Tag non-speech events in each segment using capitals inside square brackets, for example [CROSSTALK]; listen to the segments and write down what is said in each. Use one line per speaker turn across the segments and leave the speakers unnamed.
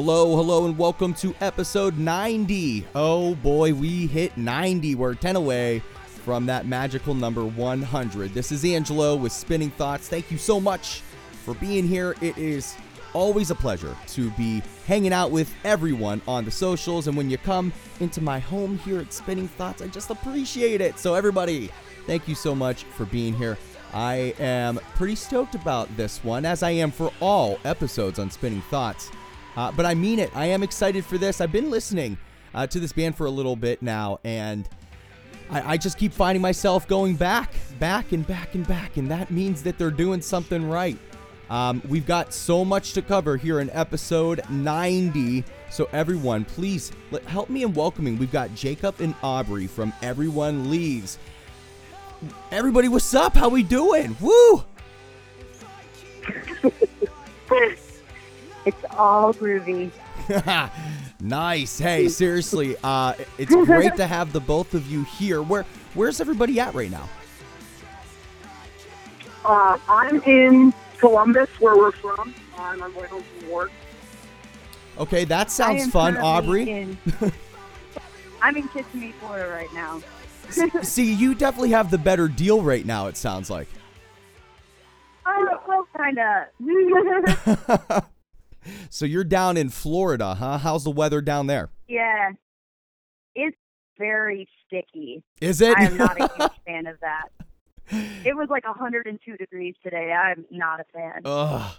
Hello, hello, and welcome to episode 90. Oh boy, we hit 90. We're 10 away from that magical number 100. This is Angelo with Spinning Thoughts. Thank you so much for being here. It is always a pleasure to be hanging out with everyone on the socials. And when you come into my home here at Spinning Thoughts, I just appreciate it. So, everybody, thank you so much for being here. I am pretty stoked about this one, as I am for all episodes on Spinning Thoughts. Uh, but I mean it. I am excited for this. I've been listening uh, to this band for a little bit now, and I, I just keep finding myself going back, back, and back, and back. And that means that they're doing something right. Um, we've got so much to cover here in episode 90. So, everyone, please let, help me in welcoming. We've got Jacob and Aubrey from Everyone Leaves. Everybody, what's up? How we doing? Woo! [LAUGHS]
It's all groovy. [LAUGHS]
nice. Hey, seriously, uh, it's great to have the both of you here. Where Where's everybody at right now?
Uh, I'm in Columbus, where we're from. I'm on my way home from work.
Okay, that sounds fun, Aubrey.
in- [LAUGHS] I'm in Kissimmee, Florida right now.
See, you definitely have the better deal right now. It sounds like. [LAUGHS]
Oh, well, kind of.
So you're down in Florida, huh? How's the weather down there?
yeah. It's very sticky.
Is it?
I am not a [LAUGHS] huge fan of that. It was like 102 degrees today. I'm not a fan.
Ugh.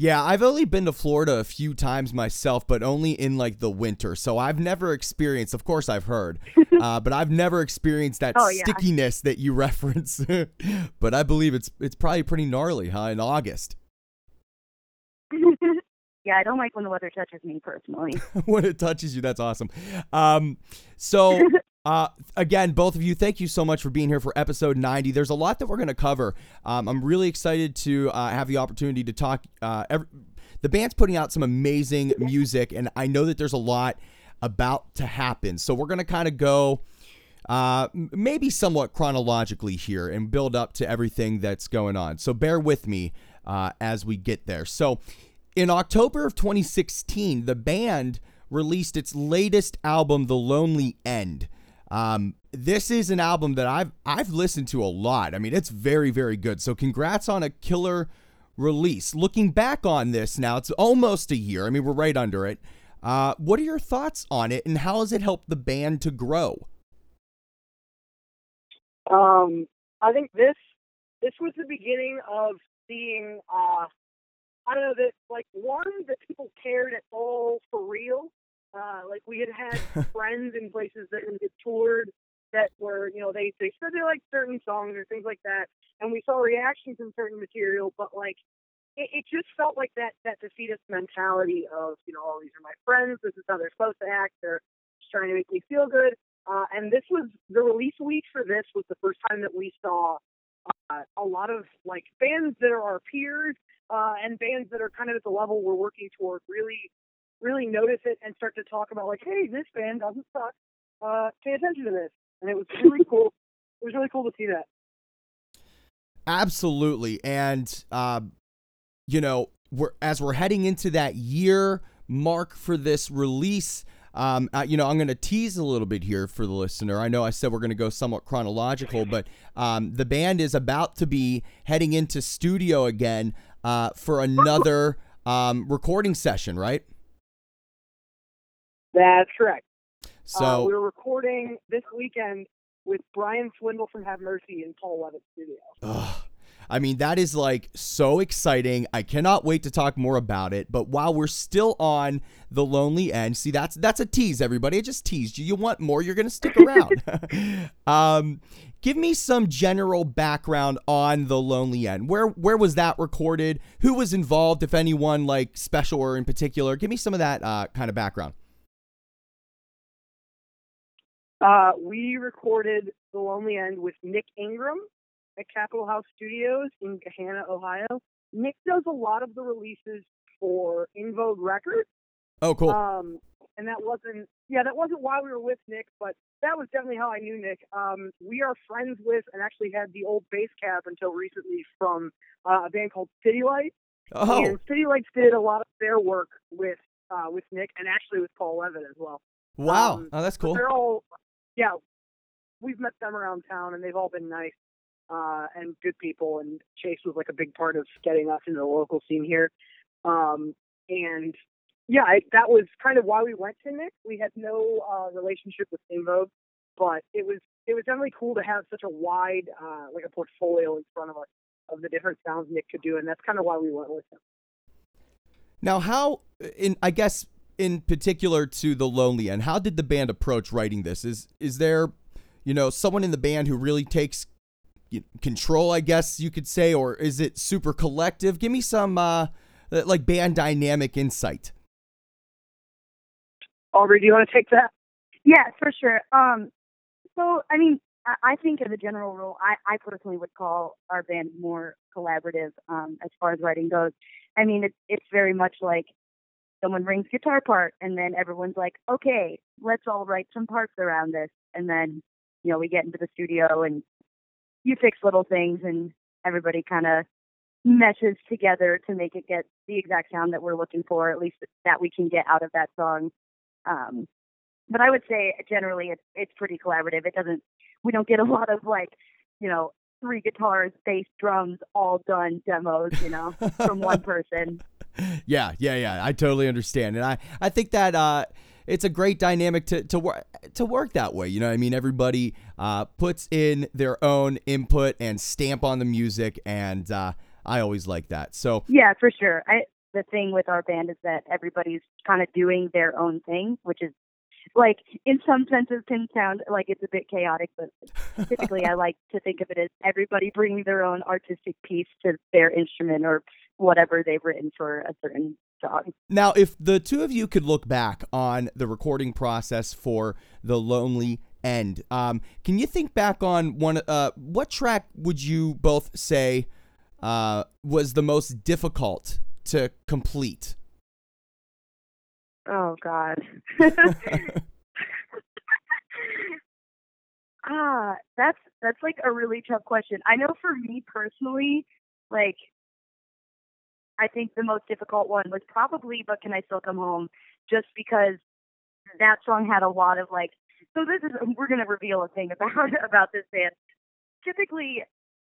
Yeah, I've only been to Florida a few times myself, but only in like the winter. So I've never experienced, of course, I've heard, [LAUGHS] uh, but I've never experienced that
Oh, yeah.
stickiness that you [LAUGHS] reference. but I believe it's it's probably pretty gnarly, huh? In August,
yeah, I don't like when the weather touches me personally. [LAUGHS]
when it touches you, that's awesome. Um, so. [LAUGHS] Uh, again, both of you, thank you so much for being here for episode 90. There's a lot that we're going to cover. Um, I'm really excited to uh, have the opportunity to talk. Uh, every, the band's putting out some amazing [LAUGHS] music, and I know that there's a lot about to happen. So we're going to kind of go uh, maybe somewhat chronologically here and build up to everything that's going on. So bear with me uh, as we get there. So in October of 2016, the band released its latest album, The Lonely End. Um, this is an album that I've I've listened to a lot. I mean, it's very very good. So congrats on a killer release. Looking back on this now, it's almost a year. I mean, we're right under it. Uh, what are your thoughts on it, and how has it helped the band to grow?
Um, I think this this was the beginning of seeing uh I don't know that like one that people cared at all for real. Uh like we had had [LAUGHS] friends in places that we had toured that were, you know, they they said they liked certain songs or things like that and we saw reactions from certain material, but like it, it just felt like that that defeatist mentality of, you know, oh these are my friends, this is how they're supposed to act, they're just trying to make me feel good. Uh, and this was the release week for this was the first time that we saw uh, a lot of like bands that are our peers uh, and bands that are kind of at the level we're working toward really, really notice it and start to talk about like, hey, this band doesn't suck. Uh, pay attention to this, and it was really cool. It was really cool to see that.
Absolutely, and uh, you know, we're as we're heading into that year mark for this release. Um, uh, you know, I'm going to tease a little bit here for the listener. I know I said we're going to go somewhat chronological, but um, the band is about to be heading into studio again uh, for another um, recording session, right?
That's correct. uh,
So,
we're recording this weekend with Brian Swindle from Have Mercy in Paul Leavitt Studio.
Ugh. I mean, that is like so exciting. I cannot wait to talk more about it. But while we're still on the lonely end, see that's that's a tease, everybody. I just teased you. You want more, you're gonna stick around. [LAUGHS] [LAUGHS] um, give me some general background on the lonely end. Where where was that recorded? Who was involved, if anyone, like special or in particular? Give me some of that uh, kind of background.
Uh, we recorded The Lonely End with Nick Ingram at Capitol House Studios in Gahanna, Ohio. Nick does a lot of the releases for In Vogue Records.
Oh, cool.
Um, and that wasn't, yeah, that wasn't why we were with Nick, but that was definitely how I knew Nick. Um, we are friends with and actually had the old bass cap until recently from uh, a band called City Lights.
oh,
And City Lights did a lot of their work with uh, with Nick and actually with Paul Leavitt as well.
Wow.
Um,
oh, that's cool.
They're all, yeah, we've met them around town, and they've all been nice uh, and good people. And Chase was like a big part of getting us into the local scene here. Um, and yeah, I, that was kind of why we went to Nick. We had no uh, relationship with Invogue, but it was it was definitely cool to have such a wide uh, like a portfolio in front of us of the different sounds Nick could do, and that's kind of why we went with him.
Now, how in I guess in particular to the Lonely End, how did the band approach writing this? Is is there, you know, someone in the band who really takes control, I guess you could say, or is it super collective? Give me some uh like band dynamic insight.
Aubrey, do you want to take that?
Yeah, for sure. Um, so I mean, I, I think as a general rule, I, I personally would call our band more collaborative um, as far as writing goes. I mean, it's it's very much like someone brings guitar part, and then everyone's like, okay, let's all write some parts around this, and then you know we get into the studio and you fix little things, and everybody kind of meshes together to make it get the exact sound that we're looking for, at least that we can get out of that song. Um, but I would say generally it's it's pretty collaborative. It doesn't we don't get a [LAUGHS] lot of like, you know, three guitars, bass, drums, all done demos, you know, from one [LAUGHS] person.
Yeah, yeah, yeah. I totally understand, and I I think that uh, it's a great dynamic to to work to work that way. You know, I mean, everybody uh, puts in their own input and stamp on the music, and uh, I always like that. So
Yeah, for sure. I the thing with our band is that everybody's kind of doing their own thing, which is like in some senses can sound like it's a bit chaotic, but typically I like to think of it as everybody bringing their own artistic piece to their instrument or whatever they've written for a certain song.
Now, if the two of you could look back on the recording process for The Lonely End, um, can you think back on one? Uh, what track would you both say uh, was the most difficult to complete?
Oh God. [LAUGHS] ah, that's that's like a really tough question. I know for me personally, like I think the most difficult one was probably "But Can I Still Come Home," just because that song had a lot of like. So this is we're gonna reveal a thing about [LAUGHS] about this band. Typically,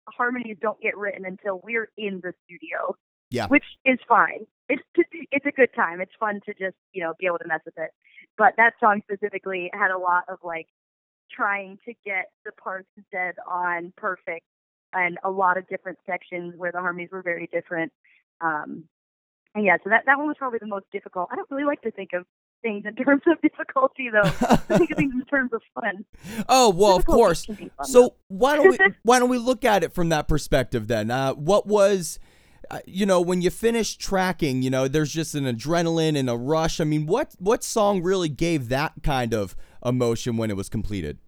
harmonies don't get written until we're in the studio.
Yeah.
Which is fine. It's it's a good time. It's fun to just you know be able to mess with it. But that song specifically had a lot of like trying to get the parts dead on perfect and a lot of different sections where the harmonies were very different. Um, and yeah, so that that one was probably the most difficult. I don't really like to think of things in [LAUGHS] terms of difficulty though. I think of things in terms of fun.
Oh well, of course.
fun,
So why don't we [LAUGHS] why don't we look at it from that perspective then? Uh, what was uh, you know when you finish tracking, you know, there's just an adrenaline and a rush. I mean, what what song really gave that kind of emotion when it was completed?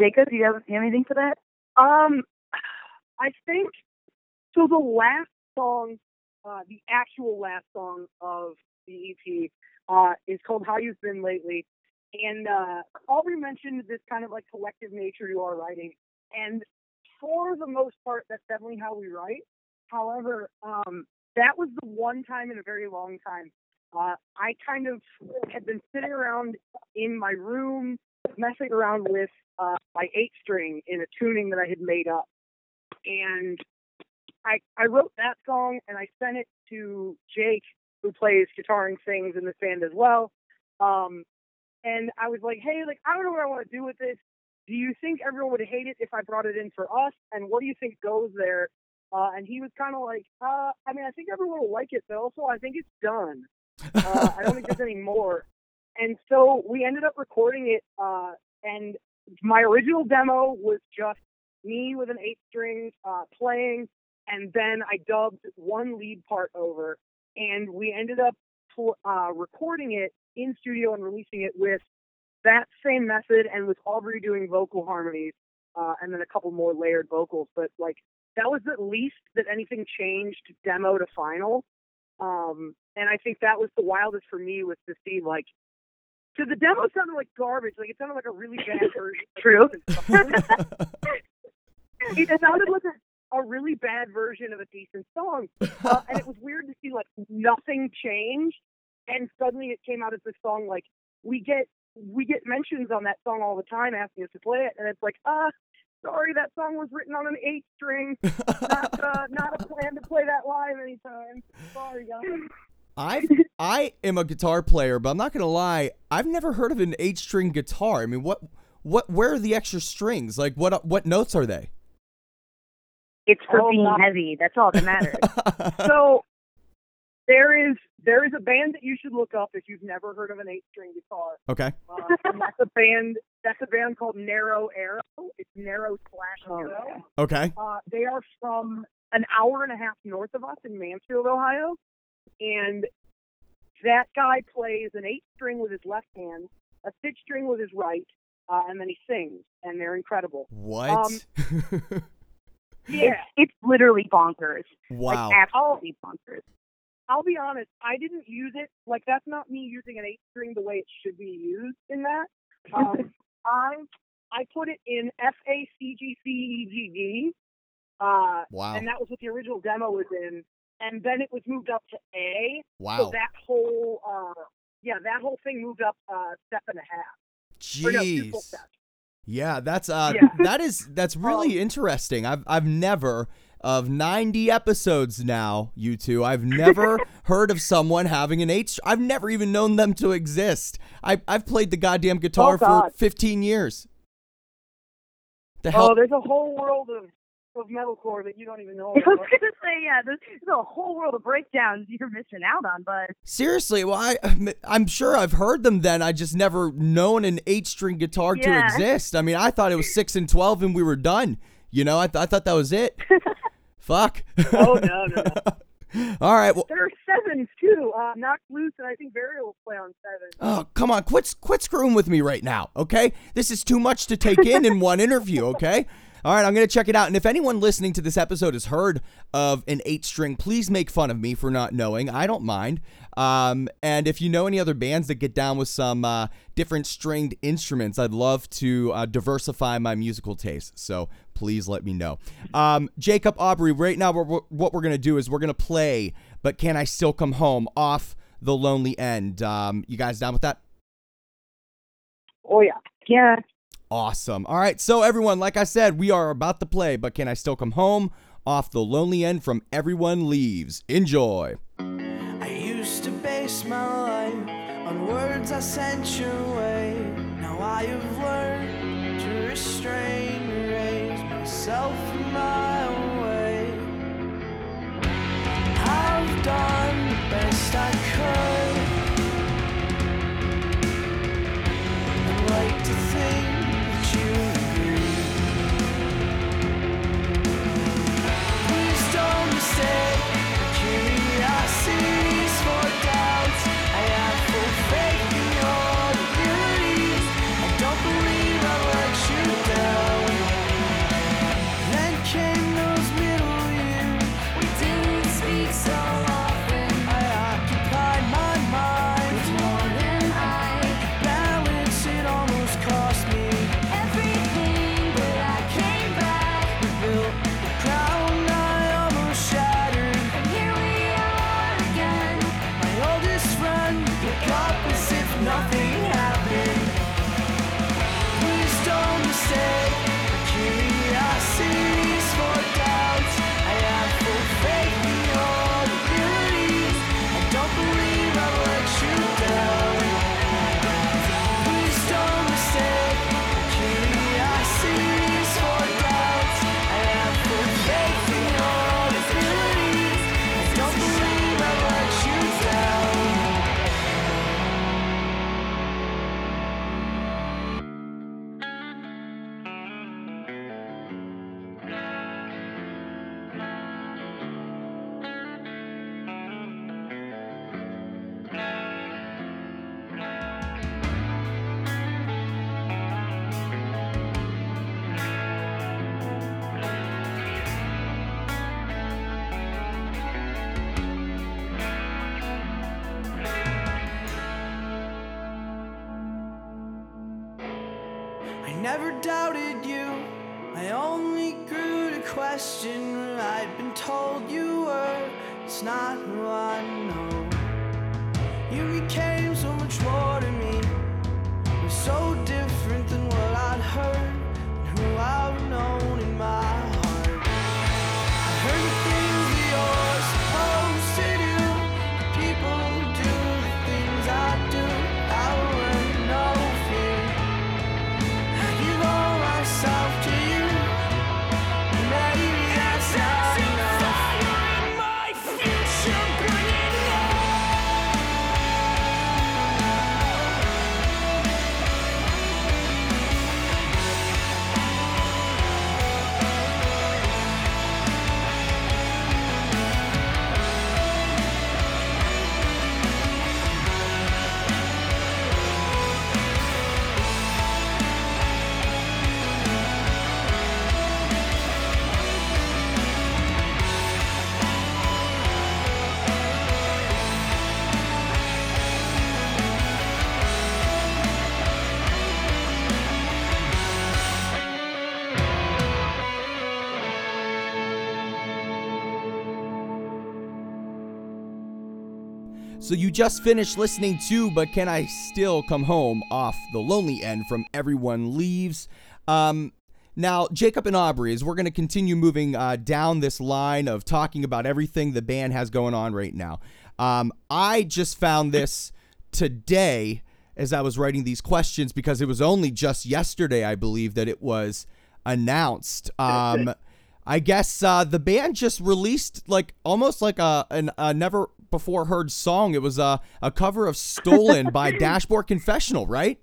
Jacob, do you have, you have anything for that?
Um, [SIGHS] I think so. The last song, uh, the actual last song of the EP, uh, is called "How You've Been Lately," and uh, Aubrey mentioned this kind of like collective nature to our writing, and for the most part, that's definitely how we write. However, um, that was the one time in a very long time uh, I kind of had been sitting around in my room messing around with uh, my eight string in a tuning that I had made up. And I I wrote that song and I sent it to Jake, who plays guitar and sings in this band as well. Um, and I was like, hey, like I don't know what I want to do with this. Do you think everyone would hate it if I brought it in for us? And what do you think goes there? Uh, and he was kind of like, uh, I mean, I think everyone will like it, but also I think it's done. Uh, I don't think there's any [LAUGHS] more. And so we ended up recording it. Uh, and my original demo was just me with an eight string uh, playing, and then I dubbed one lead part over, and we ended up uh, recording it in studio and releasing it with that same method and with Aubrey doing vocal harmonies, uh, and then a couple more layered vocals. But like that was at least that anything changed demo to final. Um, and I think that was the wildest for me was to see like so the demo sounded like garbage. Like it sounded like a really bad [LAUGHS] version.
True. [LAUGHS]
it sounded like a a really bad version of a decent song, [LAUGHS] uh, and it was weird to see like nothing change, and suddenly it came out as this song. Like we get we get mentions on that song all the time, asking us to play it, and it's like, ah, sorry, that song was written on an eight string, not uh, [LAUGHS] not a plan to play that live anytime. Sorry, guys.
I [LAUGHS] I am a guitar player, but I'm not gonna lie. I've never heard of an eight string guitar. I mean, what what where are the extra strings? Like what what notes are they?
It's for
Oh,
being
my-
heavy. That's all that matters. [LAUGHS]
So there is there is a band that you should look up if you've never heard of an eight string guitar.
okay.
Uh, and that's a band that's a band called Narrow Arrow. It's Narrow slash
Oh,
Arrow.
okay.
Okay.
Uh, they are from an hour and a half north of us in Mansfield, Ohio, and that guy plays an eight string with his left hand, a six string with his right, uh, and then he sings, and they're incredible.
What?
Um, [LAUGHS] Yeah,
It's, it's literally bonkers.
wow.
Like absolutely bonkers.
I'll be honest, I didn't use it. Like that's not me using an eight string the way it should be used in that. [LAUGHS] Um, I I put it in F A C G C E G D, uh,
wow.
and that was what the original demo was in. And then it was moved up to A.
Wow.
So that whole uh, yeah, that whole thing moved up uh, step and a half. Or no, two full
Jeez.
steps.
Yeah, that's uh
Yeah. [LAUGHS]
that is that's really interesting. I've I've never of 90 episodes now, you two. I've never [LAUGHS] heard of someone having an str- I've never even known them to exist. I I've played the goddamn guitar
Oh,
for 15 years. The hell
Oh, there's a whole world of of metalcore that you don't even know [LAUGHS]
I was gonna say, yeah, there's, there's a whole world of breakdowns you're missing out on, bud.
Seriously, well, I, [LAUGHS] I'm sure I've heard them then. I just never known an eight string guitar to exist. I mean, I thought it was six and 12 and we were done. You know, I, th- I thought that was it. [LAUGHS] Fuck.
Oh no, no, no.
All right. Well,
There are sevens too. Uh, Knocked Loose and I think Burial will play on seven.
oh, come on. Quit, quit screwing with me right now, okay? This is too much to take in in one interview, okay? All right, I'm going to check it out. And if anyone listening to this episode has heard of an eight string, please make fun of me for not knowing. I don't mind. Um, and if you know any other bands that get down with some uh, different stringed instruments, I'd love to uh, diversify my musical taste. So please let me know. Um, Jacob Aubrey, right now, we're, what we're going to do is we're going to play, but can I still come home off the lonely end? Um, you guys down with that?
Oh yeah.
Yeah.
Awesome. All right, so everyone, like I said, we are about to play, but can I still come home off the lonely end from Everyone Leaves? Enjoy.
I used to base my life on words I sent your way. Now I have learned to restrain, myself my way. I've done the best I could. I'd like to question I'd been told you were. It's not So you
just finished listening to But Can I Still Come Home off The Lonely End from Everyone Leaves. Um, now, Jacob and Aubrey, as we're going to continue moving uh, down this line of talking about everything the band has going on right now, um, I just found this today as I was writing these questions because it was only just yesterday, I believe, that it was announced. Um, I guess uh, the band just released like almost like a, an, a never before heard song. It was a, a cover of Stolen by [LAUGHS] Dashboard Confessional, right?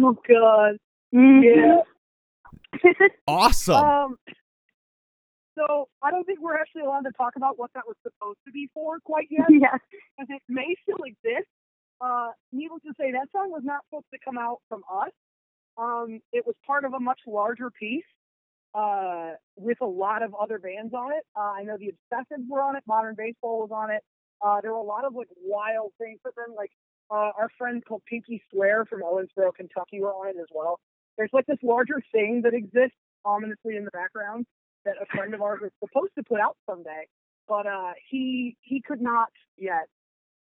Oh God.
Mhm.
Yeah. [LAUGHS]
Awesome.
Um. So I don't think we're actually allowed to talk about what that was supposed to be for quite yet, [LAUGHS]
yeah.
because it may still exist. Uh, needless to say, that song was not supposed to come out from us. Um, it was part of a much larger piece uh, with a lot of other bands on it. Uh, I know the Obsessives were on it. Modern Baseball was on it. Uh, there were a lot of like wild things for them. Like uh, our friends called Pinky Swear from Owensboro, Kentucky, were on it as well. There's like this larger thing that exists ominously in the background that a friend of ours was supposed to put out someday, but uh, he he could not yet.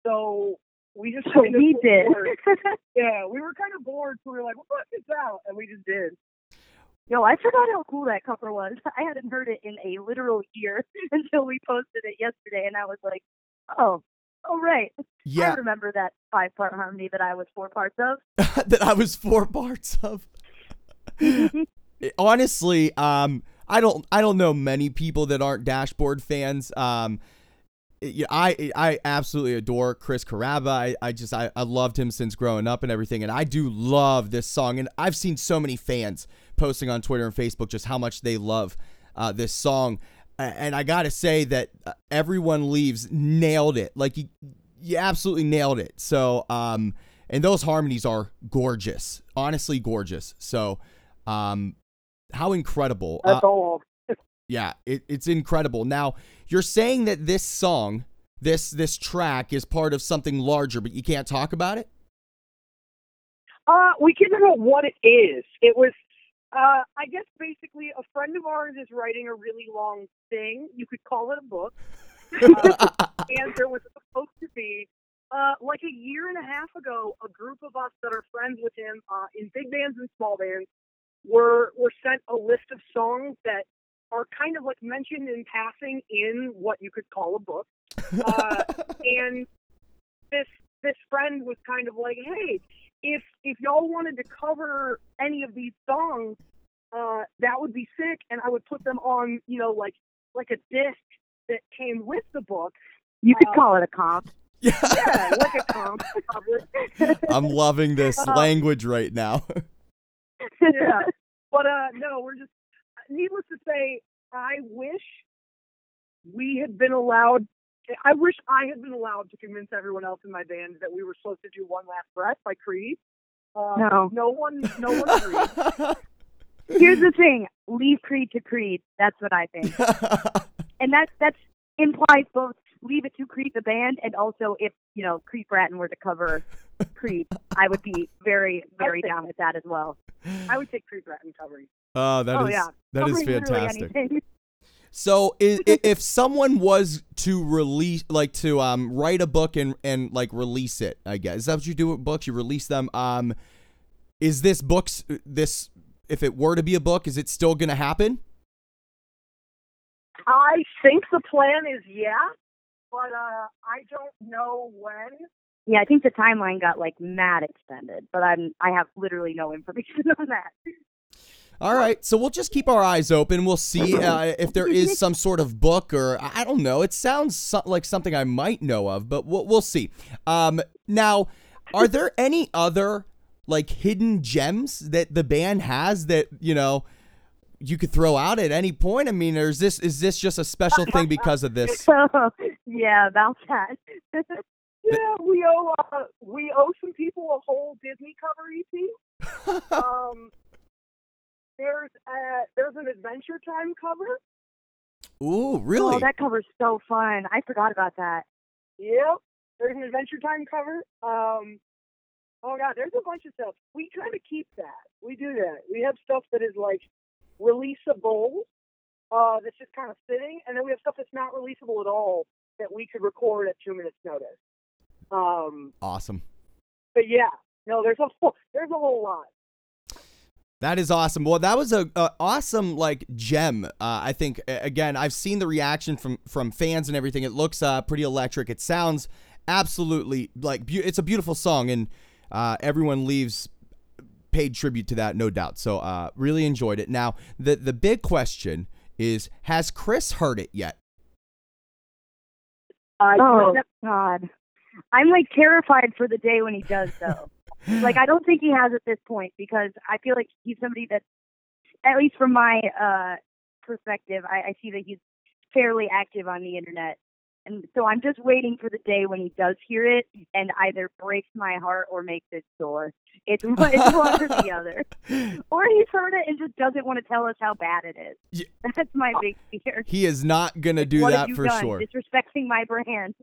So we just
So we did. [LAUGHS]
yeah, we were kind of bored, so we were like, "We'll put this out," and we just did.
Yo, I forgot how cool that cover was. [LAUGHS] I hadn't heard it in a literal year [LAUGHS] until we posted it yesterday, and I was like, oh, oh right.
Yeah.
I remember that five part harmony that I was four parts of. [LAUGHS]
that I was four parts of. [LAUGHS] Honestly, um, I don't I don't know many people that aren't Dashboard fans. Um, yeah, I I absolutely adore Chris Carrabba. I, I just I, I loved him since growing up and everything, and I do love this song. And I've seen so many fans posting on Twitter and Facebook just how much they love uh, this song. And I gotta say that uh, everyone leaves nailed it. Like you, you absolutely nailed it. So um, and those harmonies are gorgeous, honestly gorgeous. So um, how incredible!
That's
Uh,
all. [LAUGHS]
yeah, it, it's incredible. Now you're saying that this song, this this track, is part of something larger, but you can't talk about it.
Uh, we can't know what it is. It was, uh, I guess, basically a friend of ours is writing a really long thing. You could call it a book. Uh, [LAUGHS] and there was supposed to be, uh, like a year and a half ago, a group of us that are friends with him uh, in big bands and small bands were were sent a list of songs that are kind of like mentioned in passing in what you could call a book. Uh, [LAUGHS] and this this friend was kind of like, hey, if if y'all wanted to cover any of these songs, uh, that would be sick, and I would put them on, you know, like like a disc that came with the book.
You could
Uh,
call it a comp.
Yeah, [LAUGHS]
Yeah, like a comp. [LAUGHS]
I'm loving this
Uh,
language right now. [LAUGHS]
yeah. But uh no, we're just needless to say, I wish we had been allowed I wish I had been allowed to convince everyone else in my band that we were supposed to do One Last Breath by Creed. Uh,
No.
no one, no one agreed. [LAUGHS]
Here's the thing: leave Creed to Creed. That's what I think, [LAUGHS] and that that's implies both leave it to Creed the band, and also if you know Creed Bratton were to cover Creep, I would be very very down with that as well.
I would take Creed Bratton covering.
Oh, that is
oh yeah,
that is
Covering literally
fantastic.
Anything.
So i i if someone was to release like to um write a book and and like release it, I guess. Is that what you do with books? You release them. Um is this books this if it were to be a book, is it still going to happen?
I think the plan is yeah, but uh, I don't know when.
Yeah, I think the timeline got like mad extended, but I'm I have literally no information [LAUGHS] on that.
All right, so we'll just keep our eyes open. We'll see uh, if there is some sort of book, or I don't know. It sounds so- like something I might know of, but we'll, we'll see. Um, now, are there any other like hidden gems that the band has that you know you could throw out at any point? I mean, or is this is this just a special thing because of this? [LAUGHS]
Yeah, about that. [LAUGHS]
Yeah, we owe uh, we owe some people a whole Disney cover EP. [LAUGHS] um, there's uh there's an Adventure Time cover.
Ooh, really?
Oh, that cover's so fun. I forgot about that.
Yep, there's an Adventure Time cover. Um, oh god, there's a bunch of stuff. We kind of keep that. We do that. We have stuff that is like releasable. Uh, that's just kind of sitting, and then we have stuff that's not releasable at all that we could record at two minutes notice. Um,
awesome.
but yeah, no, there's a whole, there's a whole lot.
That is awesome. Well, that was a, a awesome like gem. Uh, I think again, I've seen the reaction from from fans and everything. It looks uh, pretty electric. It sounds absolutely like beau- it's a beautiful song, and uh, everyone leaves paid tribute to that, no doubt. So, uh, really enjoyed it. Now, the the big question is, has Chris heard it yet?
Uh,
Oh God, I'm like terrified for the day when he does though. Like I don't think he has at this point because I feel like he's somebody that, at least from my uh perspective, I, I see that he's fairly active on the internet. And so I'm just waiting for the day when he does hear it and either breaks my heart or makes it sore. It's [LAUGHS] one, it's one or the [LAUGHS] other. Or he's heard it and just doesn't want to tell us how bad it is. [LAUGHS] That's my big fear.
He is not gonna do
what
that for
done?
sure.
Disrespecting my brand.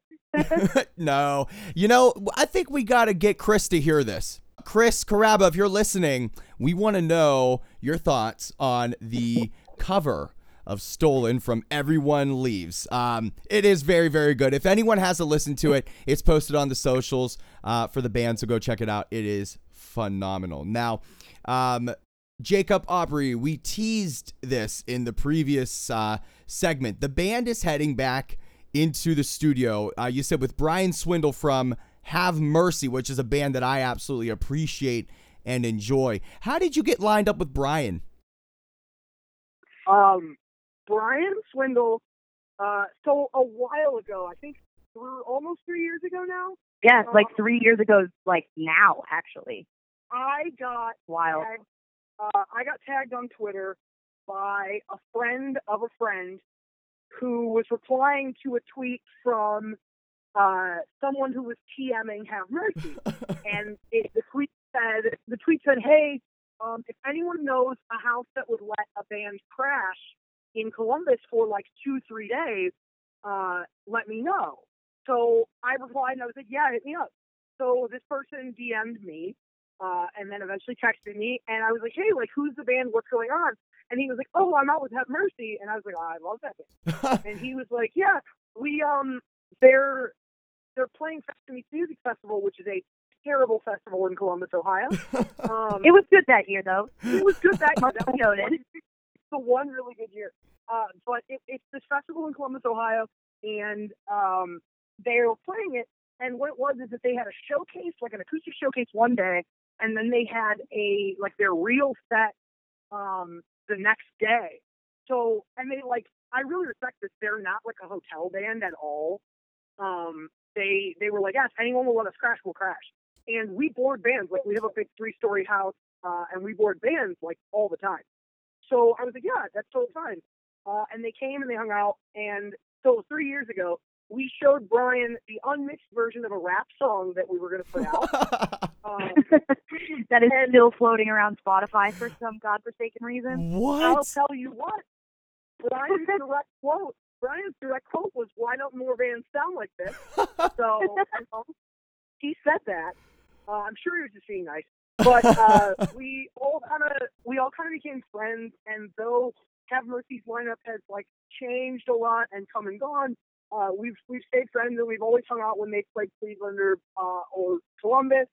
[LAUGHS]
no. You know, I think we got to get Chris to hear this. Chris Carrabba, if you're listening, we want to know your thoughts on the cover of Stolen from Everyone Leaves. Um, it is very, very good. If anyone hasn't listened to it, it's posted on the socials uh, for the band, so go check it out. It is phenomenal. Now, um, Jacob Aubrey, we teased this in the previous uh, segment. The band is heading back into the studio. Uh, you said with Brian Swindle from Have Mercy, which is a band that I absolutely appreciate and enjoy. How did you get lined up with Brian?
Um, Brian Swindle. Uh, so a while ago, I think through almost three years ago now,
Yeah, it's like three years ago, like now, actually.
I got
Wild.
tagged, uh, I got tagged on Twitter by a friend of a friend who was replying to a tweet from uh, someone who was TMing Have Mercy, [LAUGHS] and it, the tweet said the tweet said, "Hey, um, if anyone knows a house that would let a band crash in Columbus for like two three days, uh, let me know." So I replied and I was like, "Yeah, hit me up." So this person DM'd me uh, and then eventually texted me, and I was like, "Hey, like, who's the band? What's going on?" And he was like, "Oh, I'm out with Have Mercy," and I was like, oh, "I love that [LAUGHS] band." and he was like, "Yeah, we um, they're they're playing Sesame Music Festival, which is a terrible festival in Columbus, Ohio. [LAUGHS] Um,
It was good that year, though.
it was good that
Must [LAUGHS] be noted.
It's the one really good year. Uh, but it, it's this festival in Columbus, Ohio, and um, they were playing it. And what it was is that they had a showcase, like an acoustic showcase, one day, and then they had a like their real set um, the next day. So, and they like, I really respect this. They're not like a hotel band at all. Um, they they were like, yes, anyone will let us crash, we'll crash. And we board bands like we have a big three story house, uh, and we board bands like all the time. So I was like, yeah, that's totally fine. Uh, and they came and they hung out. And so three years ago, we showed Brian the unmixed version of a rap song that we were going to put out. [LAUGHS] um, [LAUGHS]
that is still floating around Spotify for some godforsaken reason.
What?
I'll tell you what, Brian's [LAUGHS] direct quote Brian's direct quote was, "Why don't more bands sound like this?" [LAUGHS] So um, he said that. Uh, I'm sure he was just being nice, but uh, we all kind of we all kind of became friends. And though Have Mercy's lineup has like changed a lot and come and gone, uh, we've we've stayed friends and we've always hung out when they played Cleveland or uh, or Columbus.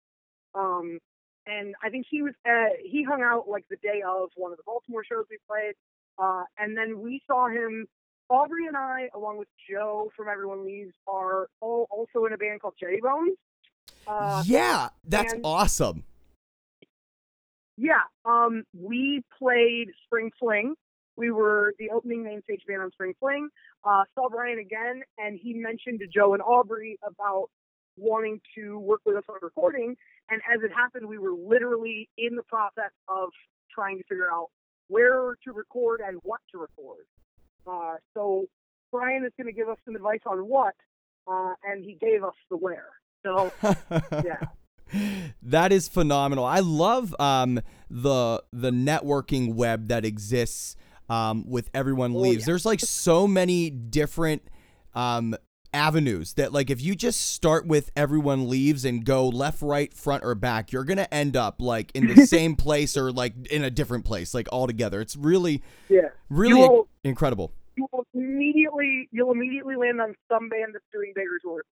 Um, and I think he was uh, he hung out like the day of one of the Baltimore shows we played, uh, and then we saw him. Aubrey and I, along with Joe from Everyone Leaves, are all also in a band called Jelly Bones. Uh,
yeah, that's
and-
awesome.
Yeah, um, we played Spring Fling. We were the opening main stage band on Spring Fling. Uh, saw Brian again, and he mentioned to Joe and Aubrey about wanting to work with us on recording. And as it happened, we were literally in the process of trying to figure out where to record and what to record. Uh, so Brian is going to give us some advice on what, uh, and he gave us the where. So [LAUGHS] yeah.
That is phenomenal. I love um, the the networking web that exists um, with everyone
Oh,
leaves.
yeah.
There's like so many different um, avenues that like if you just start with everyone leaves and go left, right, front, or back, you're gonna end up like in the [LAUGHS] same place or like in a different place, like altogether. It's really,
Yeah.
really
will-
incredible.
you will immediately you'll immediately land on some band that's doing bigger tours.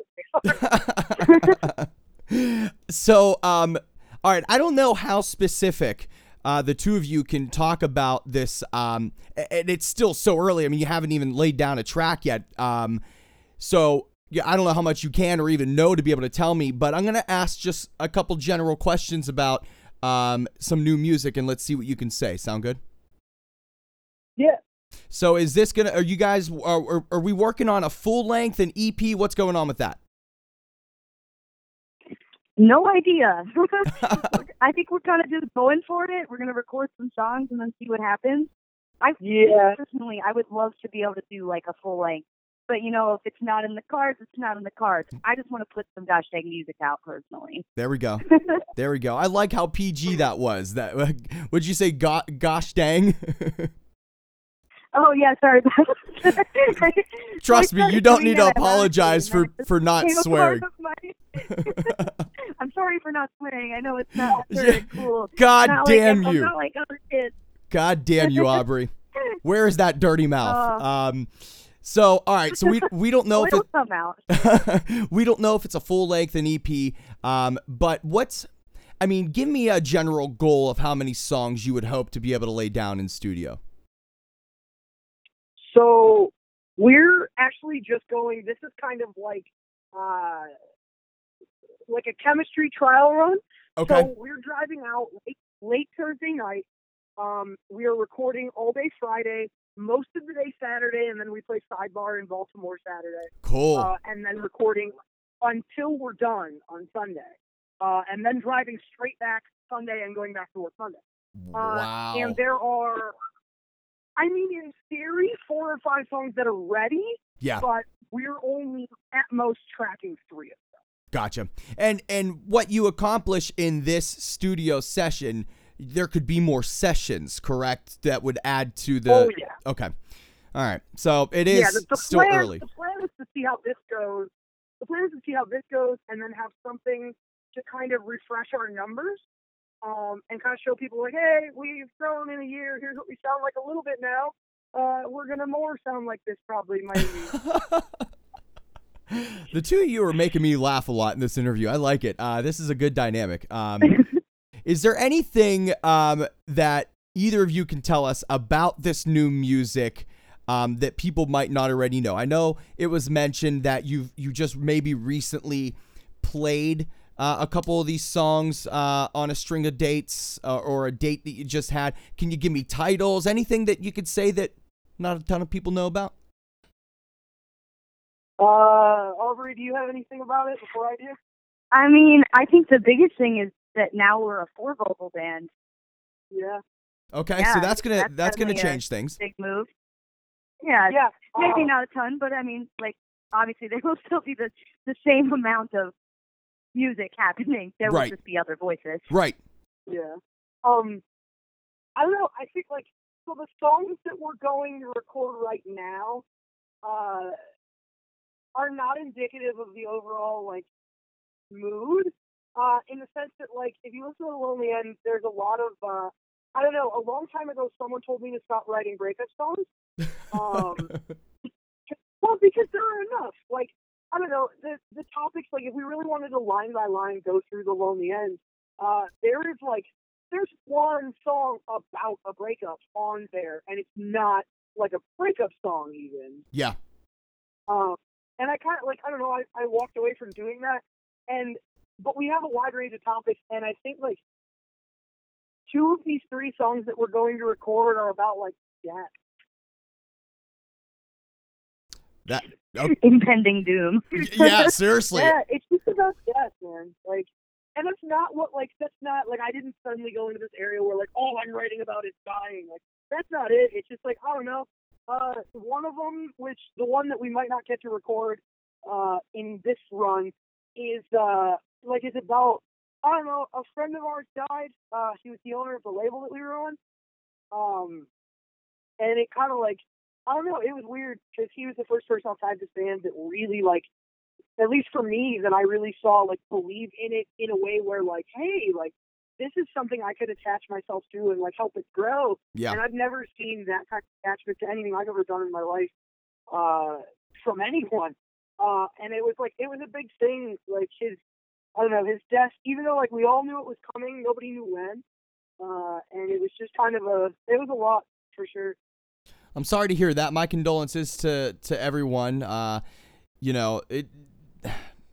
[LAUGHS]
so, um, all right, I don't know how specific uh, the two of you can talk about this, um, and it's still so early. I mean, you haven't even laid down a track yet. Um, so, yeah, I don't know how much you can or even know to be able to tell me, but I'm going to ask just a couple general questions about um, some new music, and let's see what you can say. Sound good?
yeah.
So, is this gonna? Are you guys? Are, are, are we working on a full length and EP? What's going on with that?
No idea. [LAUGHS] I think we're kind of just going for it. We're gonna record some songs and then see what happens. I
Yeah.
personally, I would love to be able to do like a full length, but you know, if it's not in the cards, it's not in the cards. I just want to put some gosh dang music out personally.
There we go. [LAUGHS] There we go. I like how PG that was. That [LAUGHS] would you say? Go- gosh dang. [LAUGHS]
oh yeah, sorry.
Trust me, you don't need to apologize for for not
became a part
swearing.
I'm sorry for not swearing. I know it's not very cool.
God
Not
damn
like,
you.
I'm not like other kids.
God damn you, Aubrey. Where is that dirty mouth?
Oh.
Um. So all right. So we [LAUGHS] we don't know if
It'll
it,
come out. [LAUGHS]
we don't know if it's a full length and EP. Um. But what's I mean, give me a general goal of how many songs you would hope to be able to lay down in studio.
So we're actually just going. This is kind of like uh, like a chemistry trial run.
Okay.
So we're driving out late, late Thursday night. Um, we are recording all day Friday, most of the day Saturday, and then we play sidebar in Baltimore Saturday.
Cool.
uh, and then recording until we're done on Sunday, uh, and then driving straight back Sunday and going back to work Sunday. Uh,
wow.
And there are, I mean, in theory, four or five songs that are ready,
yeah.
but we're only at most tracking three of them.
Gotcha. And and what you accomplish in this studio session, there could be more sessions, correct? That would add to the.
oh yeah,
Okay. All right. So it is
yeah. The, the
still
plan,
early.
The plan is to see how this goes. The plan is to see how this goes, and then have something to kind of refresh our numbers. Um, and kind of show people like, hey, we've grown in a year. Here's what we sound like a little bit now. Uh, we're gonna more sound like this probably, maybe. [LAUGHS]
the two of you are making me laugh a lot in this interview. I like it. Uh, this is a good dynamic. Um, [LAUGHS] is there anything um, that either of you can tell us about this new music um, that people might not already know? I know it was mentioned that you you just maybe recently played uh, a couple of these songs uh, on a string of dates uh, or a date that you just had. Can you give me titles? Anything that you could say that not a ton of people know about?
uh, Aubrey, do you have anything about it before I do?
I mean, I think the biggest thing is that now we're a four vocal band.
Yeah.
Okay, so that's gonna
that's
that's gonna
definitely a
change things.
Big move. Yeah,
Yeah.
maybe
uh,
not a ton, but I mean, like obviously [LAUGHS] there will still be the the same amount of music happening. There
Right.
will just be other voices.
Right.
Yeah. Um, I don't know. I think like so the songs that we're going to record right now uh, are not indicative of the overall like mood. Uh, in the sense that like if you listen to the Lonely End, there's a lot of uh, I don't know. A long time ago, someone told me to stop writing breakup songs. Um, [LAUGHS] well, because there are enough. Like I don't know the the topics. Like if we really wanted to line by line go through the Lonely End, uh, there is like there's one song about a breakup on there, and it's not like a breakup song even.
yeah.
Um, and I kind of like I don't know. I, I walked away from doing that, and but we have a wide range of topics, and I think like two of these three songs that we're going to record are about like death.
That. [LAUGHS] Oh,
Impending doom.
yeah. Seriously.
Yeah, it's just about death, man. Like, and that's not what like that's not like I didn't suddenly go into this area where like all I'm writing about is dying. Like that's not it. It's just like I don't know. Uh, one of them, which the one that we might not get to record uh, in this run, is uh, like it's about I don't know. A friend of ours died. Uh, he was the owner of the label that we were on. Um, and it kind of like I don't know. It was weird because he was the first person outside this band that really like at least for me, that I really saw like believe in it in a way where like, hey, like this is something I could attach myself to and like help it grow.
Yeah.
And I've never seen that kind of attachment to anything I've ever done in my life uh, from anyone. Uh, and it was like it was a big thing. Like his, I don't know, his death. Even though like we all knew it was coming, nobody knew when. Uh, and it was just kind of a, it was a lot for sure.
I'm sorry to hear that. My condolences to to everyone. Uh, you know, it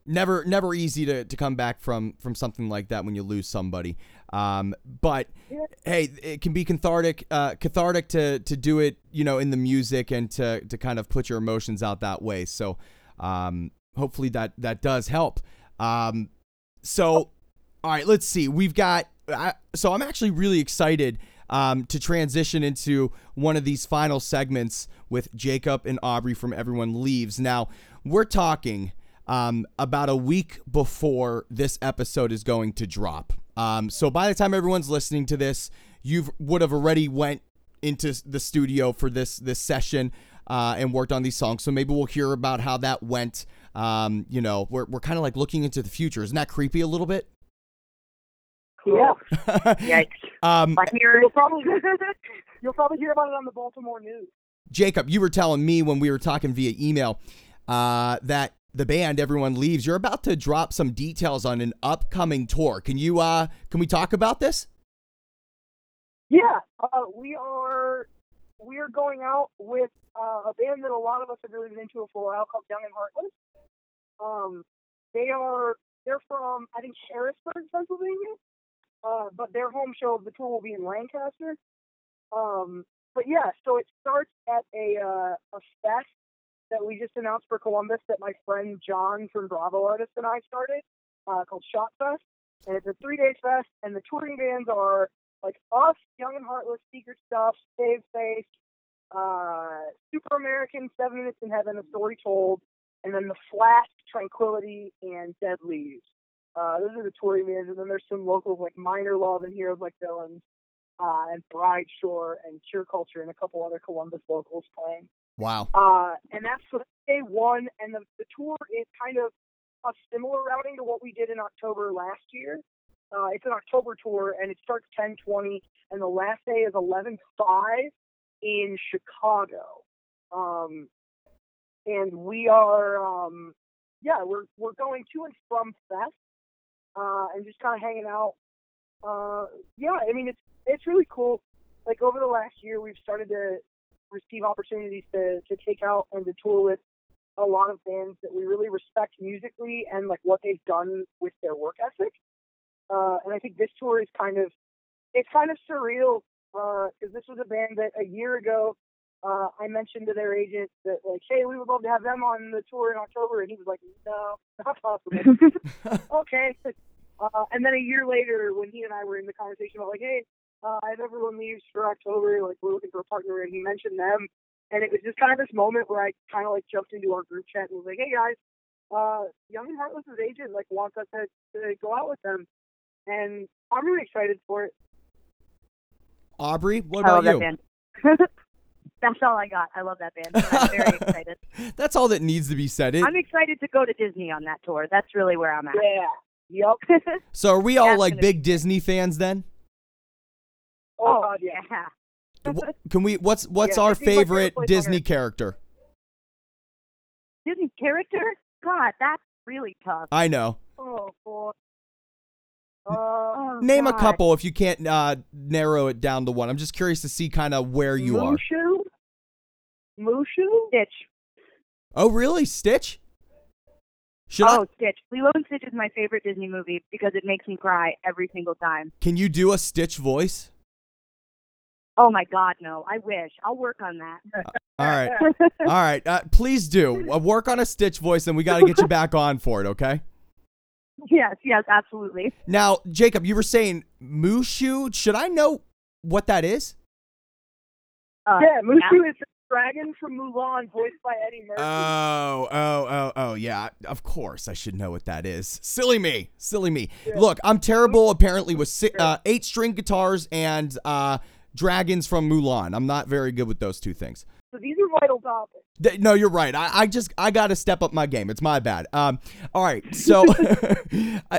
never never easy to, to come back from from something like that when you lose somebody. Um, but hey, it can be cathartic uh, cathartic to to do it, you know, in the music and to to kind of put your emotions out that way. So um, hopefully that that does help. Um, so all right, let's see. We've got I, so I'm actually really excited um, to transition into one of these final segments with Jacob and Aubrey from Everyone Leaves. Now we're talking um, about a week before this episode is going to drop. Um, so by the time everyone's listening to this, you would have already went into the studio for this this session uh, and worked on these songs. So maybe we'll hear about how that went. Um, you know, we're we're kind of like looking into the future. Isn't that creepy a little bit?
Yeah. [LAUGHS]
Yikes.
um,
Black Mirror.
You'll probably [LAUGHS] you'll probably hear about it on the Baltimore News.
Jacob, you were telling me when we were talking via email uh, that the band Everyone Leaves, you're about to drop some details on an upcoming tour. Can you uh can we talk about this?
Yeah, uh, we are we are going out with uh, a band that a lot of us have really been into for a while called Young and Heartless. Um, they are they're from I think Harrisburg, Pennsylvania, uh, but their home show of the tour will be in Lancaster. Um, but yeah, so it starts at a uh, a fest that we just announced for Columbus that my friend John from Bravo Artists and I started uh, called Shot Fest, and it's a three day fest, and the touring bands are like us, Young and Heartless, Secret Stuff, Save Face, uh, Super American, Seven Minutes in Heaven, A Story Told, and then the Flash, Tranquility, and Dead Leaves. Uh, those are the touring bands, and then there's some locals like Minor Love and Heroes Like Villains, uh, and Bride Shore and Cure Culture, and a couple other Columbus locals playing.
Wow.
Uh, and that's day one, and the, the tour is kind of a similar routing to what we did in October last year. Uh, it's an October tour, and it starts 10:20, and the last day is 11:05 in Chicago. Um, and we are, um, yeah, we're we're going to and from Fest, uh, and just kind of hanging out. Uh, yeah, I mean it's it's really cool. Like over the last year, we've started to receive opportunities to to take out and to tour with a lot of bands that we really respect musically and like what they've done with their work ethic. Uh, and I think this tour is kind of it's kind of surreal because this was a band that a year ago uh, I mentioned to their agent that like, hey, we would love to have them on the tour in October, and he was like, no, [LAUGHS] not possible. [LAUGHS] okay. Uh, and then a year later, when he and I were in the conversation about like, hey, uh, I have everyone leaves for October, like we're looking for a partner, and he mentioned them, and it was just kind of this moment where I kind of like jumped into our group chat and was like, hey guys, uh, Young and Heartless's agent like wants us to, to go out with them, and I'm really excited for it.
Aubrey, what about you? [LAUGHS]
That's all I got. I love that band. I'm very [LAUGHS] excited.
That's all that needs to be said. It,
I'm excited to go to Disney on that tour. That's really where I'm at.
Yeah. Yep. [LAUGHS]
so are we all
That's
like
gonna
big Disney fans then?
Oh, oh God, yeah.
yeah.
Can we? What's what's
Yeah,
our
Disney's favorite
favorite
place on
Disney
earth.
character?
Disney character? God, that's really tough.
I know.
Oh, boy. Uh,
Oh,
Name a couple if you can't uh, narrow it down to one. I'm just curious to see kind of where you are.
Mushu? Mushu?
Stitch.
Oh, really? Stitch? Should I?
Oh, Stitch. Lilo and Stitch is my favorite Disney movie because it makes me cry every single time.
Can you do a Stitch voice?
Oh my God, no. I wish. I'll work on that.
All right. All right. Uh, please do. Uh, work on a Stitch voice, and we got to get you back on for it, okay?
Yes, yes, absolutely.
Now, Jacob, you were saying Mushu. Should I know what that is?
Uh,
yeah, Mushu is the dragon from Mulan, voiced by Eddie Murphy.
Oh, oh, oh, oh, yeah. Of course, I should know what that is. Silly me, silly me. Look, I'm terrible. Apparently, with si- uh, eight string guitars and uh, dragons from Mulan. I'm not very good with those two things.
So these are vital topics.
No, you're right. I, I just I got to step up my game. It's my bad. Um, all right. So [LAUGHS]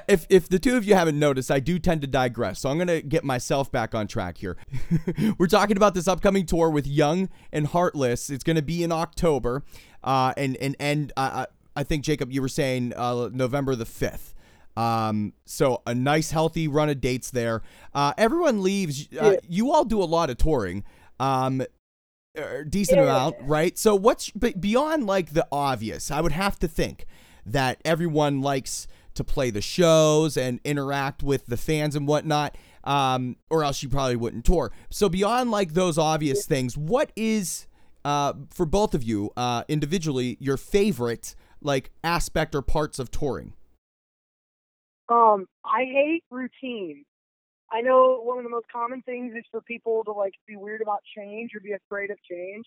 if if the two of you haven't noticed, I do tend to digress. So I'm gonna get myself back on track here. [LAUGHS] We're talking about this upcoming tour with Young and Heartless. It's gonna be in October, uh, and and and uh, I think Jacob, you were saying uh, November the fifth. Um, so a nice healthy run of dates there. Uh, everyone leaves. Uh, You all do a lot of touring. Um, a decent
Yeah.
amount, right? So what's but beyond like the obvious? I would have to think that everyone likes to play the shows and interact with the fans and whatnot. Um, or else you probably wouldn't tour. So beyond like those obvious things, what is uh for both of you uh individually your favorite like aspect or parts of touring?
Um, I hate routine. I know one of the most common things is for people to like be weird about change or be afraid of change.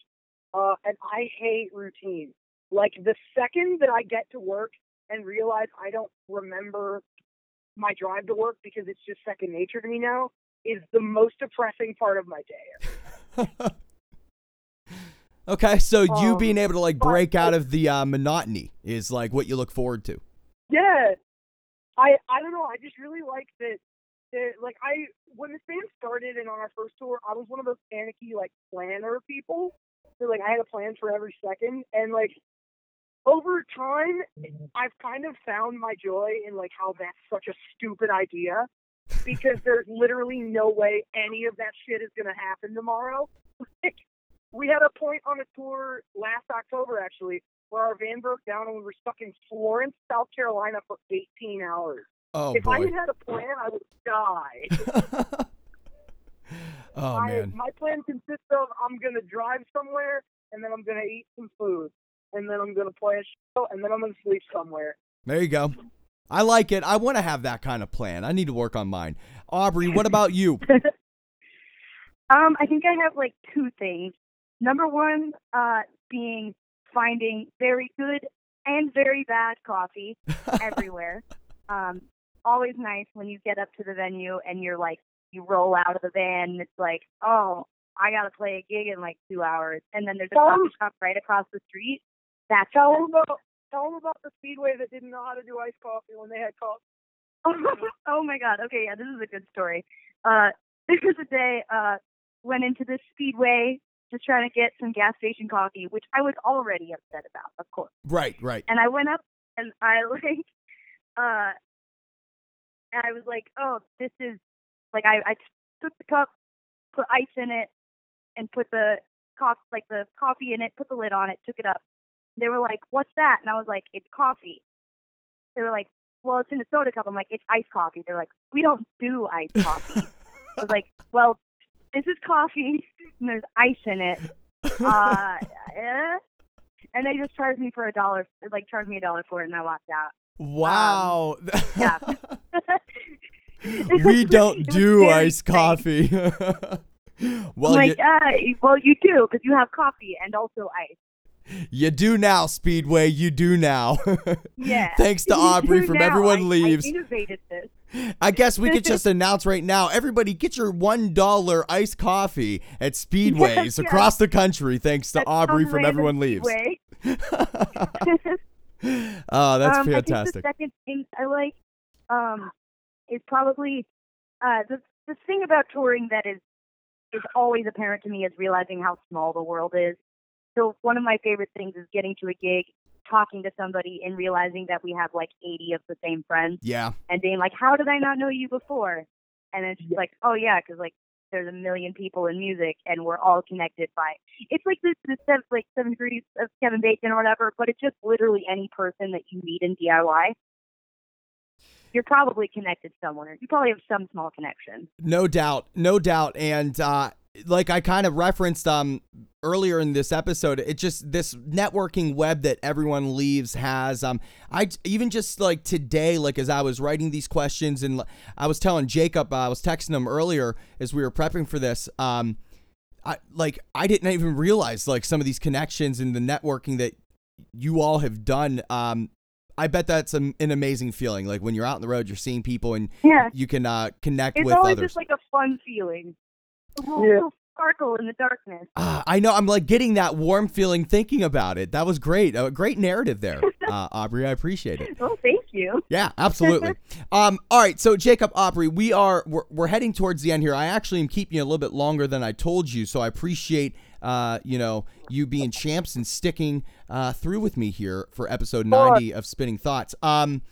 Uh, and I hate routine. Like the second that I get to work and realize I don't remember my drive to work because it's just second nature to me now is the most depressing part of my day. [LAUGHS]
Okay, so you
Um,
being able to like break out of the uh, monotony is like what you look forward to.
Yeah. I I don't know. I just really like that. That like I when this band started and on our first tour, I was one of those panicky like planner people. So like I had a plan for every second, and like over time, I've kind of found my joy in like how that's such a stupid idea because there's literally no way any of that shit is gonna happen tomorrow. [LAUGHS] Like, we had a point on a tour last October actually where our van broke down and we were stuck in Florence, South Carolina for 18 hours.
Oh
if I
boy.
had had a plan, I would die. [LAUGHS]
oh
I,
man.
my plan consists of I'm going to drive somewhere and then I'm going to eat some food and then I'm going to play a show and then I'm going to sleep somewhere.
There you go. I like it. I want to have that kind of plan. I need to work on mine. Aubrey, what about you? [LAUGHS]
Um, I think I have like two things. Number one, uh, being finding very good and very bad coffee [LAUGHS] everywhere. Um, always nice when you get up to the venue and you're like, you roll out of the van and it's like, oh, I gotta play a gig in like two hours, and then there's a coffee shop right across the street. That's
Tell them about tell them about the speedway that didn't know how to do iced coffee when they had coffee. [LAUGHS]
oh my god. Okay, yeah, this is a good story. Uh, there was a day, uh, went into this speedway just trying to get some gas station coffee, which I was already upset about, of course.
right, right.
And I went up and I [LAUGHS] like, uh, and I was like, oh, this is like I I took the cup, put ice in it, and put the coffee like the coffee in it, put the lid on it, took it up. They were like, what's that? And I was like, it's coffee. They were like, well, it's in a soda cup. I'm like, it's iced coffee. They're like, we don't do iced coffee. I was like, [LAUGHS] well, this is coffee and there's ice in it. Uh, [LAUGHS] eh? And they just charged me for a dollar, like charged me a dollar for it, and I walked out.
Wow. [LAUGHS]
yeah.
We don't do iced coffee. [LAUGHS] well,
like,
you,
uh, well, you do because you have coffee and also ice.
you do now, Speedway. You do now. [LAUGHS]
Yeah.
Thanks to Aubrey from
now.
Everyone
I-
Leaves.
I innovated this.
I guess we could just [LAUGHS] announce right now everybody get your $1 iced coffee at Speedways across the country thanks to
At
Aubrey from Everyone Leaves. Oh, that's
um, I think
fantastic.
the second thing I like um, is probably uh, the the thing about touring that is is always apparent to me is realizing how small the world is. So one of my favorite things is getting to a gig, talking to somebody, and realizing that we have like 80 of the same friends,
Yeah.
and being like, "How did I not know you before?" And it's just like, "Oh yeah, because like." There's a million people in music, and we're all connected by. It's like this, this seven, like seven degrees of Kevin Bacon or whatever, but it's just literally any person that you meet in DIY you're probably connected somewhere. You probably have some small connection.
No doubt, no doubt, and uh, like I kind of referenced um earlier in this episode, it just this networking web that everyone leaves has. Um, I even just like today, like as I was writing these questions, and I was telling Jacob, uh, I was texting him earlier as we were prepping for this. Um, I like I didn't even realize like some of these connections and the networking that you all have done. Um, I bet that's an, an amazing feeling. Like when you're out on the road, you're seeing people and
Yeah,
you can uh, connect
it's
with
always
others.
just like a fun feeling. A little,
Yeah.
little sparkle in the darkness.
Ah, I know. I'm like getting that warm feeling thinking about it. That was great. A great narrative there, [LAUGHS] uh, Aubrey. I appreciate it.
Oh, thank you.
Yeah, absolutely. [LAUGHS] um, all right. So Jacob, Aubrey, we are we're, we're heading towards the end here. I actually am keeping you a little bit longer than I told you, so I appreciate uh, you know you being champs and sticking uh, through with me here for episode 90 of Spinning Thoughts. Um,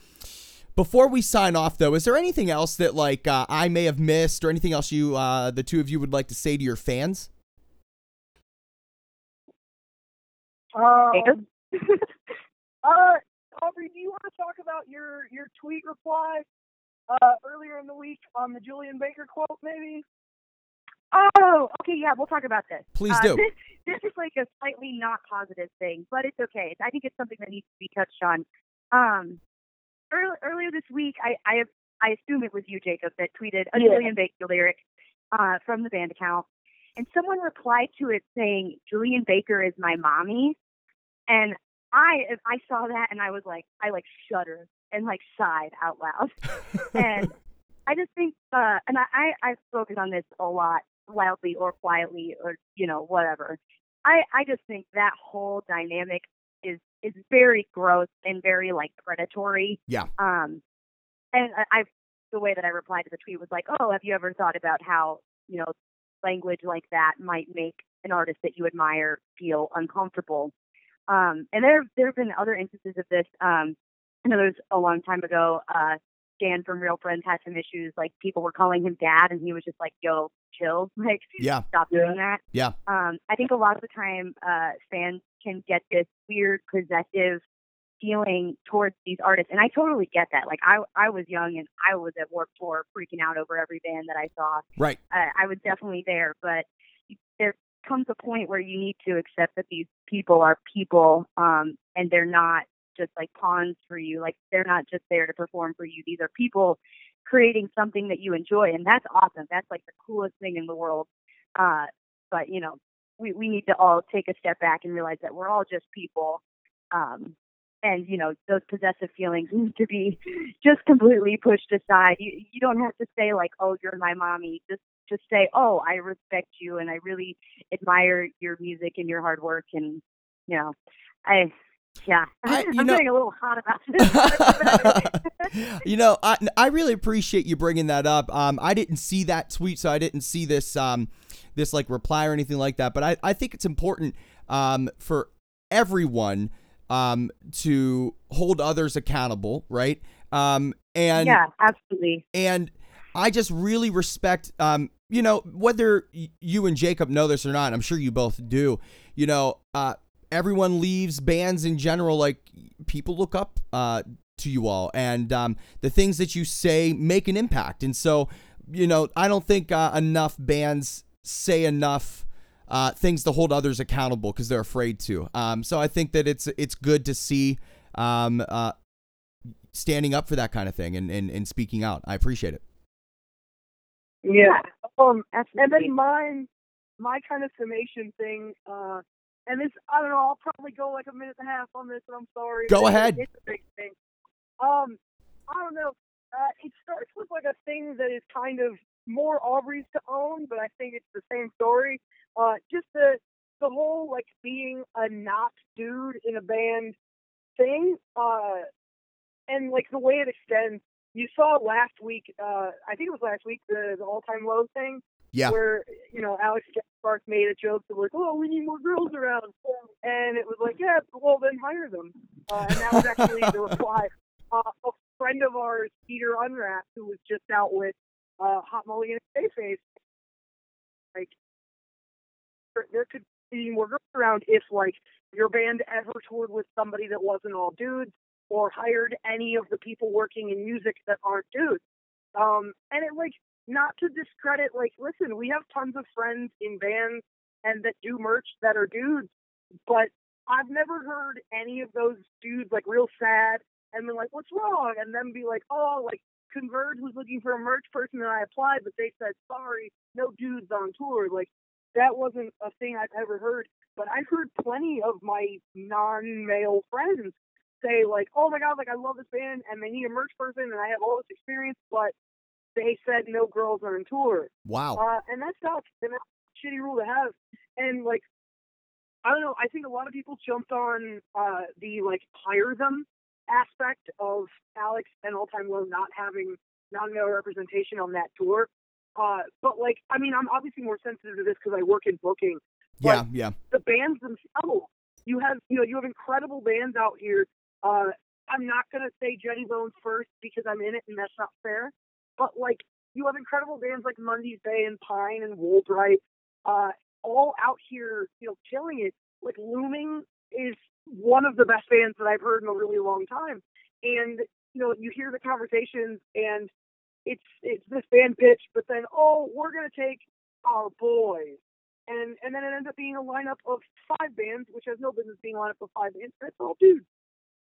before we sign off, though, is there anything else that like uh, I may have missed, or anything else you uh, the two of you would like to say to your fans?
Um, [LAUGHS] uh, Aubrey, do you want to talk about your your tweet reply uh, earlier in the week on the Julien Baker quote, maybe?
Oh, okay, yeah, we'll talk about this.
Please
Uh,
do.
This, this is like a slightly not positive thing, but it's okay. I think it's something that needs to be touched on. Um, early, earlier this week, I, I I assume it was you, Jacob, that tweeted a
Yeah.
Julien Baker lyric uh, from the band account, and someone replied to it saying, "Julien Baker is my mommy," and I I saw that and I was like, I like shuddered and like sighed out loud, [LAUGHS] and I just think, uh, and I, I I've spoken on this a lot, loudly or quietly or you know whatever. I I just think that whole dynamic is is very gross and very like predatory.
Yeah.
Um, and I, I the way that I replied to the tweet was like, oh, have you ever thought about how you know language like that might make an artist that you admire feel uncomfortable? Um, and there there have been other instances of this. Um, I know there was a long time ago. Uh, Dan from Real Friends had some issues. Like people were calling him dad, and he was just like, "Yo, chill, [LAUGHS] like
Yeah.
stop doing that."
Yeah.
Um, I think a lot of the time, uh, fans can get this weird possessive feeling towards these artists, and I totally get that. Like I, I was young and I was at Warped Tour, freaking out over every band that I saw.
Right.
I, I was definitely there, but there comes a point where you need to accept that these people are people, um, and they're not just like pawns for you. Like they're not just there to perform for you. These are people creating something that you enjoy, and that's awesome. That's like the coolest thing in the world. Uh, but you know, we we need to all take a step back and realize that we're all just people. Um, and you know those possessive feelings [LAUGHS] need to be just completely pushed aside. You you don't have to say like, "Oh, you're my mommy." Just just say, "Oh, I respect you and I really admire your music and your hard work." And you know, I yeah, [LAUGHS]
I- know-
getting a little hot about this. [LAUGHS]
you know, I, I really appreciate you bringing that up. Um, I didn't see that tweet, so I didn't see this um, this like reply or anything like that. But I, I think it's important um, for everyone um, to hold others accountable, right? Um, and
yeah, absolutely.
and I just really respect, um, you know, whether you and Jacob know this or not. I'm sure you both do. You know, uh, everyone leaves bands in general. Like people look up uh, to you all, and um, the things that you say make an impact. And so, you know, I don't think uh, enough bands say enough. Uh, things to hold others accountable because they're afraid to. Um, so I think that it's it's good to see um, uh, standing up for that kind of thing and, and, and speaking out. I appreciate it.
Yeah. Um, and then mine, my kind of summation thing, uh, and this, I don't know, I'll probably go like a minute and a half on this, and I'm sorry.
Go ahead.
It's a big thing. Um, I don't know. uh, it starts with like a thing that is kind of more Aubrey's to own, but I think it's the same story. Uh, just the the whole like being a not dude in a band thing, uh, and like the way it extends. You saw last week, uh, I think it was last week, the, the all time low thing,
Yeah.
where you know Alex Sparks made a joke that was "Oh, we need more girls around," and it was like, "Yeah, well then hire them," uh, and that was actually the reply. [LAUGHS] Uh, a friend of ours, Peter Unwrap, who was just out with uh, Hot Mulligan and Face, like there could be more girls around if like your band ever toured with somebody that wasn't all dudes or hired any of the people working in music that aren't dudes. Um, and it like not to discredit like listen, we have tons of friends in bands and that do merch that are dudes, but I've never heard any of those dudes like real sad and been like, What's wrong? And then be like, Oh, like Converge was looking for a merch person and I applied, but they said sorry, no dudes on tour. Like that wasn't a thing I've ever heard. But I've heard plenty of my non male friends say like, Oh my god, like I love this band and they need a merch person and I have all this experience but they said no girls on tour.
Wow.
Uh, and that sucks. And that's a shitty rule to have. And like, I don't know. I think a lot of people jumped on uh, the like hire them aspect of Alex and All Time Low not having non-male representation on that tour. Uh, but like, I mean, I'm obviously more sensitive to this because I work in booking.
Yeah, yeah.
The bands themselves, you have you know you have incredible bands out here. Uh, I'm not gonna say Jenny Bones first because I'm in it and that's not fair. But like, you have incredible bands like Monday's Bay and Pine and Woolbright, uh, all out here, you know, killing it. Like Looming is one of the best bands that I've heard in a really long time. And you know, you hear the conversations and it's it's this band pitch, but then oh, we're gonna take our boys. And and then it ends up being a lineup of five bands, which has no business being a lineup of five bands, it's all dudes.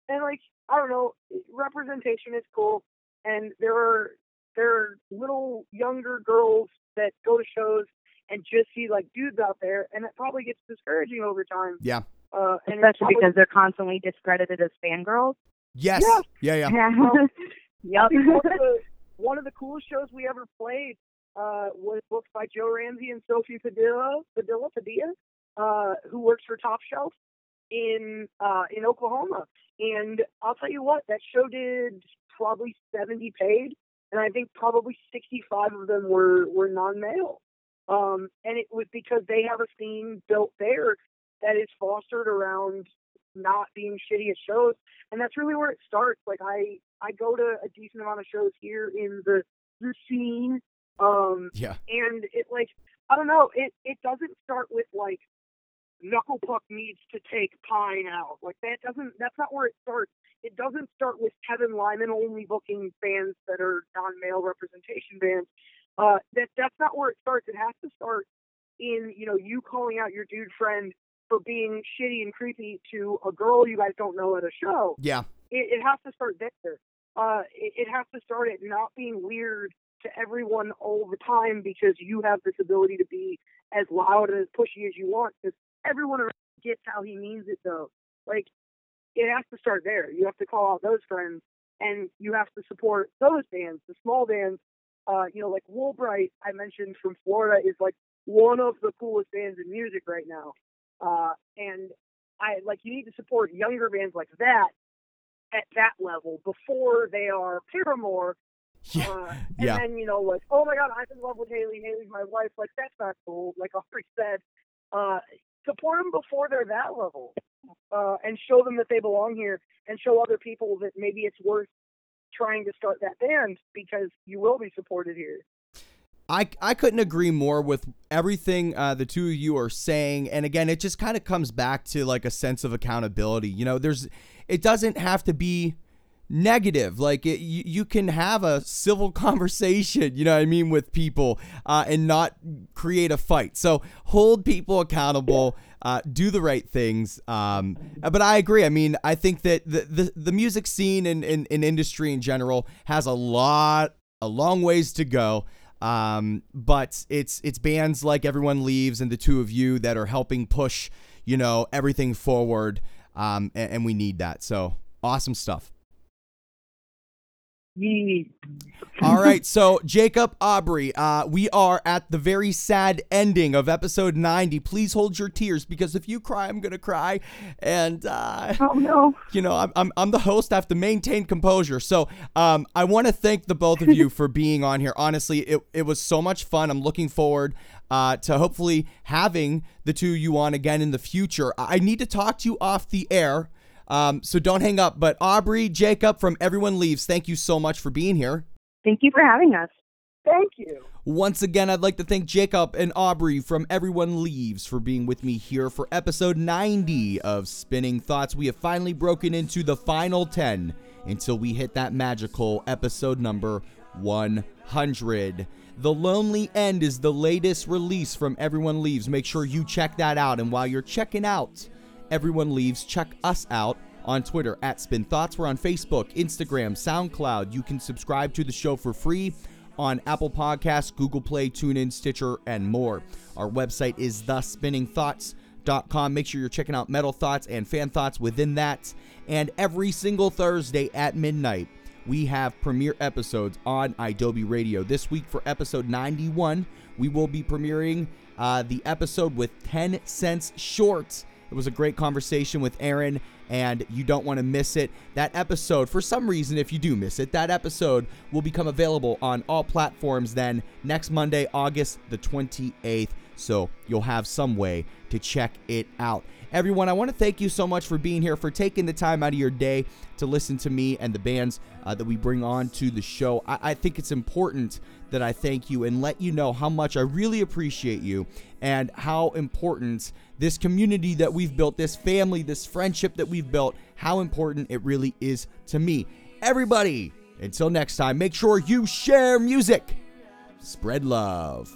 And like, I don't know, representation is cool and there are there are little younger girls that go to shows and just see like dudes out there and it probably gets discouraging over time.
Yeah.
Uh and
especially
probably-
because they're constantly discredited as fangirls.
Yes.
Yeah.
Yeah, yeah.
yep.
I [LAUGHS] think one of the one of the coolest shows we ever played uh, was booked by Joe Ramsey and Sophie Padilla, Padilla, Padilla, uh, who works for Top Shelf in uh, in Oklahoma. And I'll tell you what, that show did probably 70 paid, and I think probably 65 of them were were non-male. Um, and it was because they have a scene built there that is fostered around not being shitty at shows and that's really where it starts. Like I I go to a decent amount of shows here in the the scene, um,
Yeah.
and it like I don't know. It it doesn't start with like Knuckle Puck needs to take Pine out. Like that doesn't. That's not where it starts. It doesn't start with Kevin Lyman only booking bands that are non-male representation bands. Uh, that that's not where it starts. It has to start in you know you calling out your dude friend for being shitty and creepy to a girl you guys don't know at a show.
Yeah.
It, it has to start there. Uh, it, it has to start at not being weird to everyone all the time because you have this ability to be as loud and as pushy as you want. Because everyone around gets how he means it, though. Like it has to start there. You have to call out those friends, and you have to support those bands, the small bands. Uh, you know, like Woolbright, I mentioned from Florida, is like one of the coolest bands in music right now. Uh, and I like you need to support younger bands like that at that level before they are Paramore.
Yeah.
Uh, and
Yeah.
then you know, like, oh my God, I'm in love with Hayley. Hayley's my wife. Like that's not cool. Like Aubrey said, uh, support them before they're that level, uh, and show them that they belong here, and show other people that maybe it's worth trying to start that band because you will be supported here.
I, I couldn't agree more with everything uh, the two of you are saying. And again, it just kind of comes back to like a sense of accountability. You know, there's, it doesn't have to be negative. Like it, you, you can have a civil [LAUGHS] conversation, you know what I mean, with people uh, and not create a fight. So hold people accountable. Uh, do the right things. Um, but I agree. I mean, I think that the, the, the music scene and, and, and industry in general has a lot, a long ways to go. Um, but it's it's bands like Everyone Leaves and the two of you that are helping push, you know, everything forward. Um, and, and we need that. So awesome stuff. All right, so Jacob Aubrey, uh, we are at the very sad ending of episode 90. Please hold your tears because if you cry, I'm gonna cry, and uh,
Oh no.
you know I'm, I'm I'm the host. I have to maintain composure. So um, I want to thank the both of you for being on here. Honestly, it it was so much fun. I'm looking forward uh, to hopefully having the two of you on again in the future. I need to talk to you off the air. Um, so don't hang up. But Aubrey, Jacob from Everyone Leaves, thank you so much for being here.
Thank you for having us.
Thank you.
Once again, I'd like to thank Jacob and Aubrey from Everyone Leaves for being with me here for episode 90 of Spinning Thoughts. We have finally broken into the final 10 until we hit that magical episode number 100. The Lonely End is the latest release from Everyone Leaves. Make sure you check that out. And while you're checking out Everyone Leaves, check us out on Twitter at Spin Thoughts. We're on Facebook, Instagram, SoundCloud. You can subscribe to the show for free on Apple Podcasts, Google Play, TuneIn, Stitcher, and more. Our website is thespinningthoughts.com. Make sure you're checking out Metal Thoughts and Fan Thoughts within that. And every single Thursday at midnight, we have premiere episodes on Adobe Radio. This week for episode 91, we will be premiering uh, the episode with 10 cents shorts. It was a great conversation with Aaron, and you don't want to miss it. That episode, for some reason, if you do miss it, that episode will become available on all platforms then next Monday, August the 28th. So you'll have some way to check it out. Everyone, I want to thank you so much for being here, for taking the time out of your day to listen to me and the bands uh, that we bring on to the show. I, I think it's important that I thank you and let you know how much I really appreciate you and how important this community that we've built, this family, this friendship that we've built, how important it really is to me. Everybody, until next time, make sure you share music, spread love.